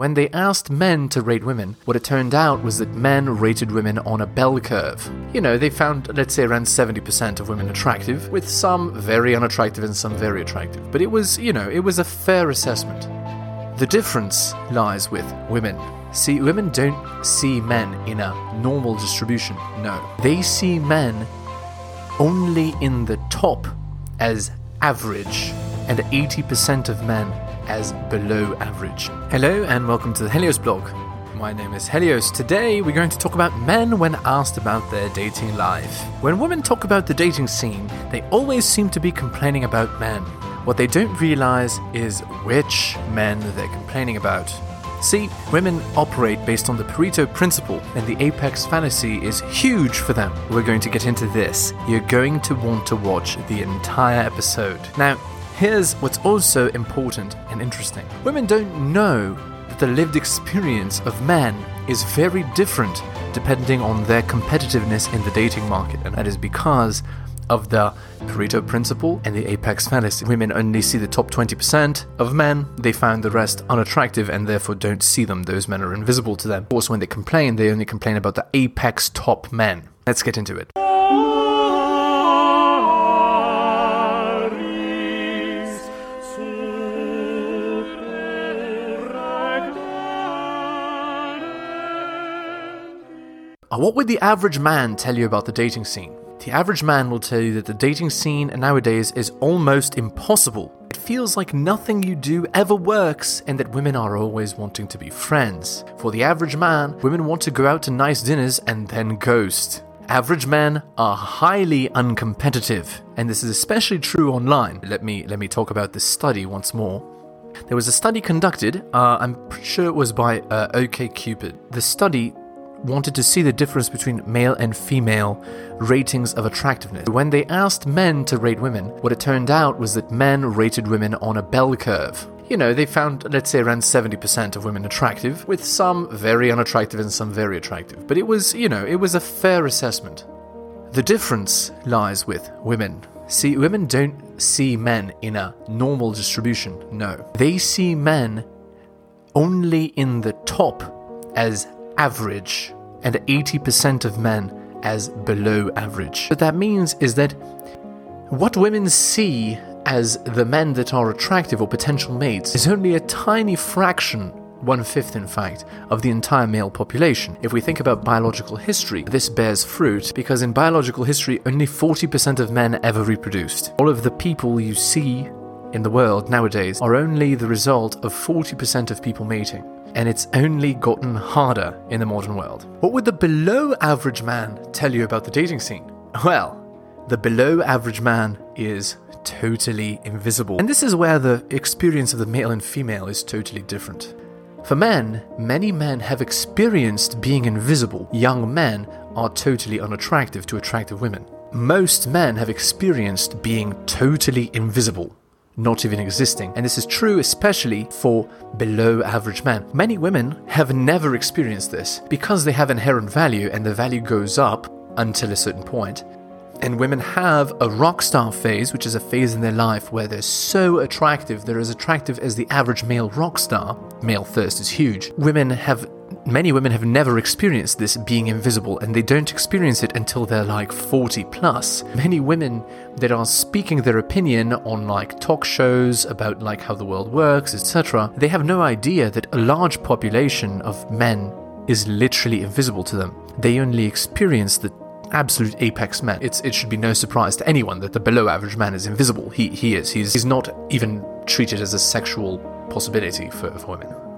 When they asked men to rate women, what it turned out was that men rated women on a bell curve. You know, they found, let's say, around 70% of women attractive, with some very unattractive and some very attractive. But it was, you know, it was a fair assessment. The difference lies with women. See, women don't see men in a normal distribution, no. They see men only in the top as average, and 80% of men as below average. Hello and welcome to the Helios blog. My name is Helios. Today we're going to talk about men when asked about their dating life. When women talk about the dating scene, they always seem to be complaining about men. What they don't realize is which men they're complaining about. See, women operate based on the Pareto principle, and the apex fallacy is huge for them. We're going to get into this. You're going to want to watch the entire episode. Now, Here's what's also important and interesting women don't know that the lived experience of men is very different depending on their competitiveness in the dating market, and that is because of the Pareto principle and the apex fallacy. Women only see the top 20% of men, they find the rest unattractive and therefore don't see them. Those men are invisible to them. Of course, when they complain, they only complain about the apex top men. Let's get into it. What would the average man tell you about the dating scene? The average man will tell you that the dating scene nowadays is almost impossible. It feels like nothing you do ever works and that women are always wanting to be friends. For the average man, women want to go out to nice dinners and then ghost. Average men are highly uncompetitive, and this is especially true online. Let me let me talk about this study once more. There was a study conducted, uh, I'm pretty sure it was by uh, OKCupid. The study wanted to see the difference between male and female ratings of attractiveness. When they asked men to rate women, what it turned out was that men rated women on a bell curve. You know, they found, let's say, around 70% of women attractive, with some very unattractive and some very attractive. But it was, you know, it was a fair assessment. The difference lies with women. See, women don't see men in a normal distribution, no. They see men only in the top as average and 80% of men as below average. What that means is that what women see as the men that are attractive or potential mates is only a tiny fraction, one fifth in fact, of the entire male population. If we think about biological history, this bears fruit because in biological history, only 40% of men ever reproduced. All of the people you see in the world nowadays are only the result of 40% of people mating and it's only gotten harder in the modern world. What would the below average man tell you about the dating scene? Well, the below average man is totally invisible. And this is where the experience of the male and female is totally different. For men, many men have experienced being invisible. Young men are totally unattractive to attractive women. Most men have experienced being totally invisible not even existing. And this is true especially for below average men. Many women have never experienced this because they have inherent value and the value goes up until a certain point. And women have a rock star phase, which is a phase in their life where they're so attractive, they're as attractive as the average male rock star. Male thirst is huge. Women have many women have never experienced this being invisible and they don't experience it until they're like 40 plus. Many women that are speaking their opinion on like talk shows about like how the world works, etc., they have no idea that a large population of men is literally invisible to them. They only experience the absolute apex man. It's, it should be no surprise to anyone that the below average man is invisible. He, he is. He's, he's not even treated as a sexual possibility for, for women.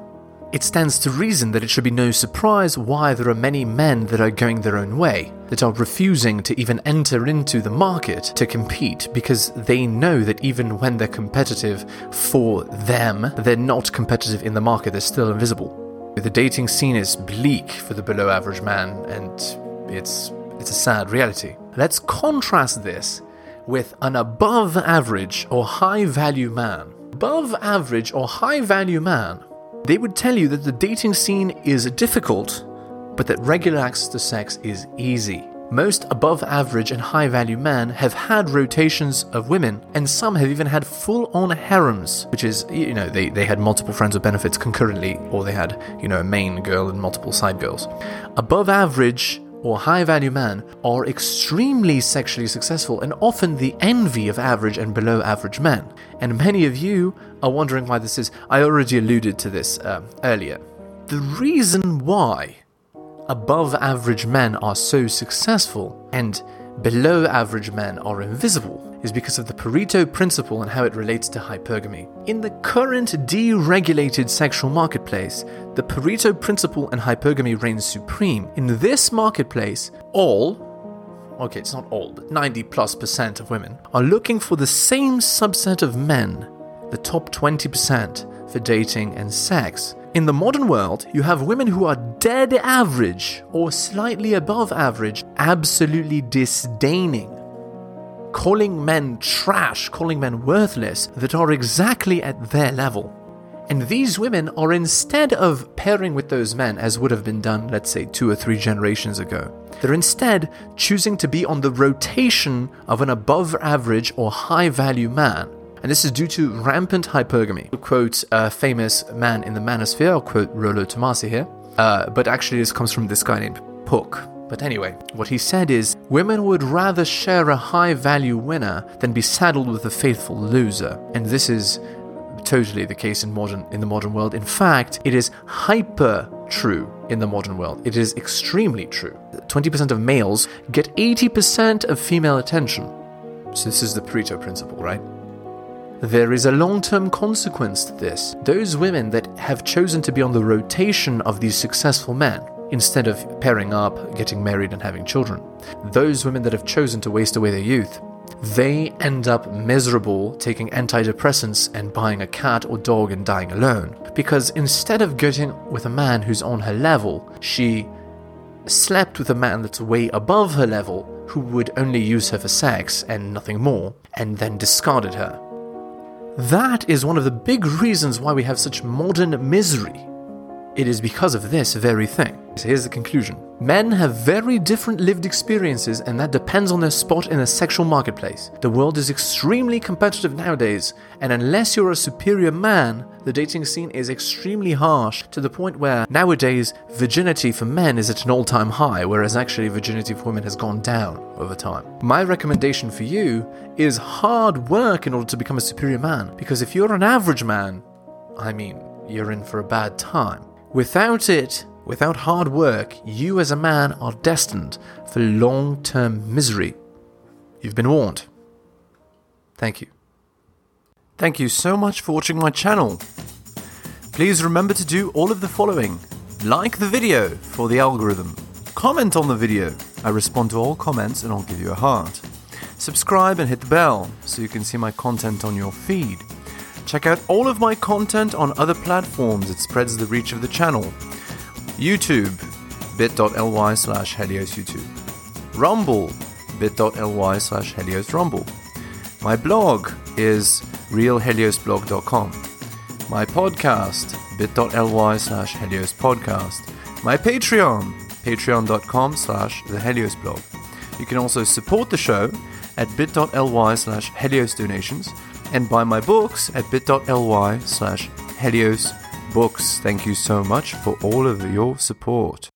It stands to reason that it should be no surprise why there are many men that are going their own way, that are refusing to even enter into the market to compete because they know that even when they're competitive for them, they're not competitive in the market, they're still invisible. The dating scene is bleak for the below average man, and it's, it's a sad reality. Let's contrast this with an above average or high value man. Above average or high value man they would tell you that the dating scene is difficult, but that regular access to sex is easy. Most above average and high value men have had rotations of women, and some have even had full on harems, which is, you know, they, they had multiple friends with benefits concurrently, or they had, you know, a main girl and multiple side girls. Above average or high value men are extremely sexually successful and often the envy of average and below average men. And many of you are wondering why this is. I already alluded to this uh, earlier. The reason why above average men are so successful and below average men are invisible is because of the Pareto principle and how it relates to hypergamy. In the current deregulated sexual marketplace, the Pareto principle and hypergamy reigns supreme. In this marketplace, all okay, it's not all, but 90 plus percent of women are looking for the same subset of men, the top 20%, for dating and sex. In the modern world, you have women who are dead average or slightly above average, absolutely disdaining calling men trash, calling men worthless, that are exactly at their level. And these women are instead of pairing with those men, as would have been done, let's say, two or three generations ago, they're instead choosing to be on the rotation of an above average or high value man. And this is due to rampant hypergamy. To quote a famous man in the manosphere, I'll quote Rollo Tomassi here, uh, but actually this comes from this guy named Puck. But anyway, what he said is women would rather share a high value winner than be saddled with a faithful loser. And this is totally the case in modern in the modern world. In fact, it is hyper true in the modern world. It is extremely true. 20% of males get 80% of female attention. So this is the Pareto principle, right? There is a long term consequence to this. Those women that have chosen to be on the rotation of these successful men instead of pairing up, getting married, and having children. Those women that have chosen to waste away their youth, they end up miserable taking antidepressants and buying a cat or dog and dying alone. Because instead of getting with a man who's on her level, she slept with a man that's way above her level who would only use her for sex and nothing more, and then discarded her. That is one of the big reasons why we have such modern misery. It is because of this very thing. So here's the conclusion Men have very different lived experiences, and that depends on their spot in the sexual marketplace. The world is extremely competitive nowadays, and unless you're a superior man, the dating scene is extremely harsh to the point where nowadays virginity for men is at an all time high, whereas actually virginity for women has gone down over time. My recommendation for you is hard work in order to become a superior man, because if you're an average man, I mean, you're in for a bad time. Without it, Without hard work, you as a man are destined for long term misery. You've been warned. Thank you. Thank you so much for watching my channel. Please remember to do all of the following like the video for the algorithm, comment on the video, I respond to all comments and I'll give you a heart. Subscribe and hit the bell so you can see my content on your feed. Check out all of my content on other platforms, it spreads the reach of the channel. YouTube, bit.ly slash Helios YouTube. Rumble, bit.ly slash Helios Rumble. My blog is realheliosblog.com. My podcast, bit.ly slash Helios Podcast. My Patreon, patreon.com slash the Helios blog. You can also support the show at bit.ly slash Helios donations and buy my books at bit.ly slash Helios books. Thank you so much for all of your support.